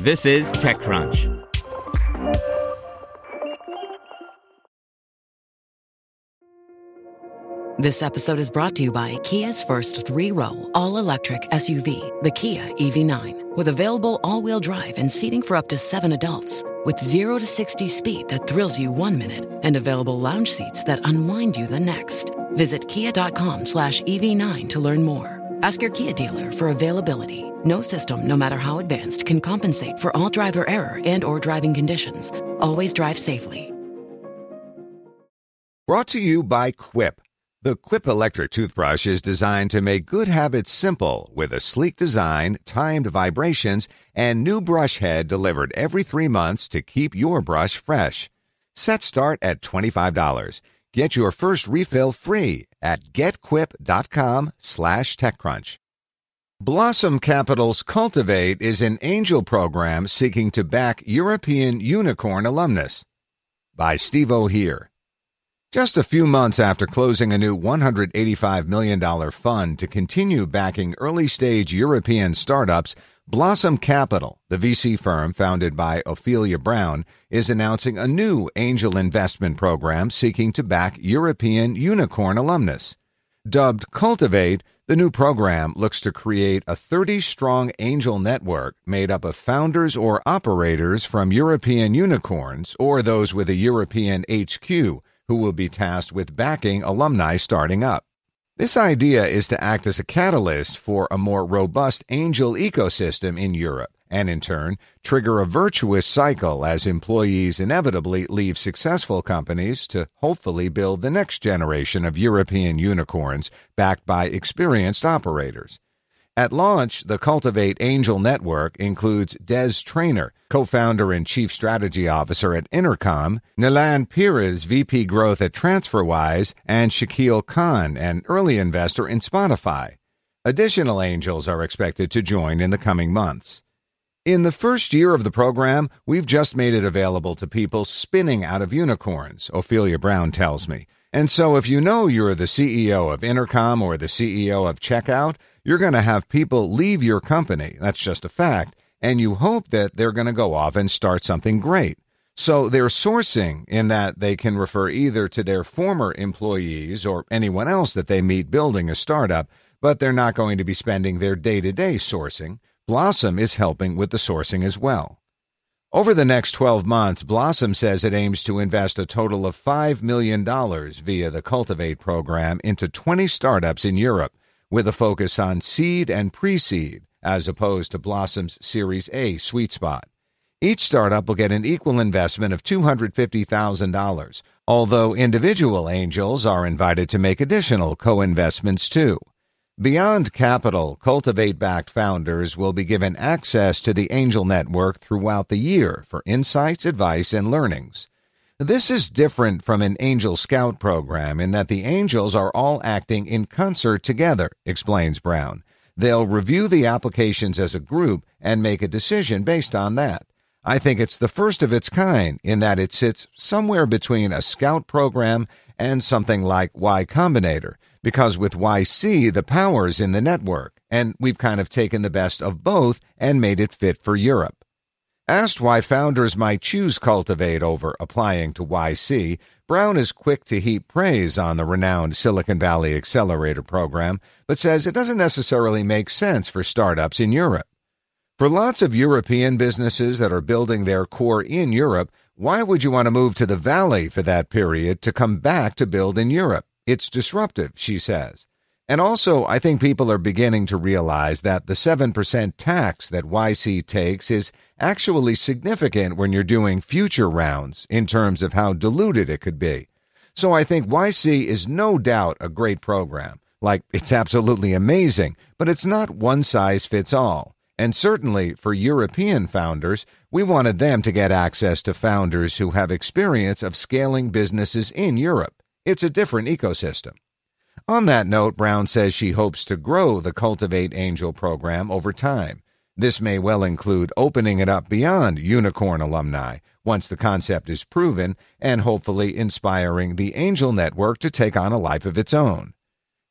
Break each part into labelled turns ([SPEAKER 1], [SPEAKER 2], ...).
[SPEAKER 1] This is TechCrunch.
[SPEAKER 2] This episode is brought to you by Kia's first three row, all electric SUV, the Kia EV9, with available all wheel drive and seating for up to seven adults. With 0 to 60 speed that thrills you one minute and available lounge seats that unwind you the next. Visit kia.com slash EV9 to learn more. Ask your Kia dealer for availability. No system, no matter how advanced, can compensate for all driver error and or driving conditions. Always drive safely.
[SPEAKER 3] Brought to you by Quip. The Quip electric toothbrush is designed to make good habits simple with a sleek design, timed vibrations, and new brush head delivered every three months to keep your brush fresh. Set start at $25. Get your first refill free at getquip.com slash techcrunch. Blossom Capital's Cultivate is an angel program seeking to back European unicorn alumnus. By Steve O'Hear. Just a few months after closing a new $185 million fund to continue backing early stage European startups, Blossom Capital, the VC firm founded by Ophelia Brown, is announcing a new angel investment program seeking to back European unicorn alumnus. Dubbed Cultivate, the new program looks to create a 30 strong angel network made up of founders or operators from European unicorns or those with a European HQ who will be tasked with backing alumni starting up. This idea is to act as a catalyst for a more robust angel ecosystem in Europe and in turn trigger a virtuous cycle as employees inevitably leave successful companies to hopefully build the next generation of European unicorns backed by experienced operators. At launch, the Cultivate Angel Network includes Des Traynor, co-founder and chief strategy officer at Intercom, Nilan Peiris, VP growth at TransferWise, and Shakil Khan, an early investor in Spotify. Additional angels are expected to join in the coming months. In the first year of the program, we've just made it available to people spinning out of unicorns, Ophelia Brown tells me. And so if you know you're the CEO of Intercom or the CEO of Checkout, you're going to have people leave your company. That's just a fact. And you hope that they're going to go off and start something great. So they're sourcing in that they can refer either to their former employees or anyone else that they meet building a startup, but they're not going to be spending their day to day sourcing. Blossom is helping with the sourcing as well. Over the next 12 months, Blossom says it aims to invest a total of $5 million via the Cultivate program into 20 startups in Europe with a focus on seed and pre seed, as opposed to Blossom's Series A sweet spot. Each startup will get an equal investment of $250,000, although individual angels are invited to make additional co investments too. Beyond capital, Cultivate backed founders will be given access to the angel network throughout the year for insights, advice, and learnings. This is different from an Angel Scout program in that the angels are all acting in concert together, explains Brown. They'll review the applications as a group and make a decision based on that. I think it's the first of its kind in that it sits somewhere between a scout program and something like Y Combinator, because with YC, the power's in the network, and we've kind of taken the best of both and made it fit for Europe. Asked why founders might choose Cultivate over applying to YC, Brown is quick to heap praise on the renowned Silicon Valley Accelerator program, but says it doesn't necessarily make sense for startups in Europe. For lots of European businesses that are building their core in Europe, why would you want to move to the Valley for that period to come back to build in Europe? It's disruptive, she says. And also, I think people are beginning to realize that the 7% tax that YC takes is actually significant when you're doing future rounds in terms of how diluted it could be. So I think YC is no doubt a great program. Like, it's absolutely amazing, but it's not one size fits all. And certainly for European founders, we wanted them to get access to founders who have experience of scaling businesses in Europe. It's a different ecosystem. On that note, Brown says she hopes to grow the Cultivate Angel program over time. This may well include opening it up beyond unicorn alumni once the concept is proven and hopefully inspiring the Angel Network to take on a life of its own.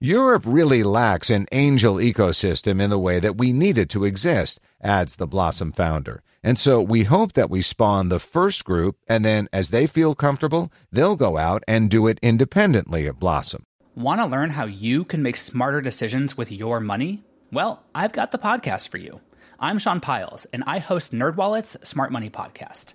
[SPEAKER 3] Europe really lacks an angel ecosystem in the way that we need it to exist, adds the Blossom founder. And so we hope that we spawn the first group, and then as they feel comfortable, they'll go out and do it independently of Blossom.
[SPEAKER 4] Want to learn how you can make smarter decisions with your money? Well, I've got the podcast for you. I'm Sean Pyles, and I host NerdWallet's Smart Money Podcast.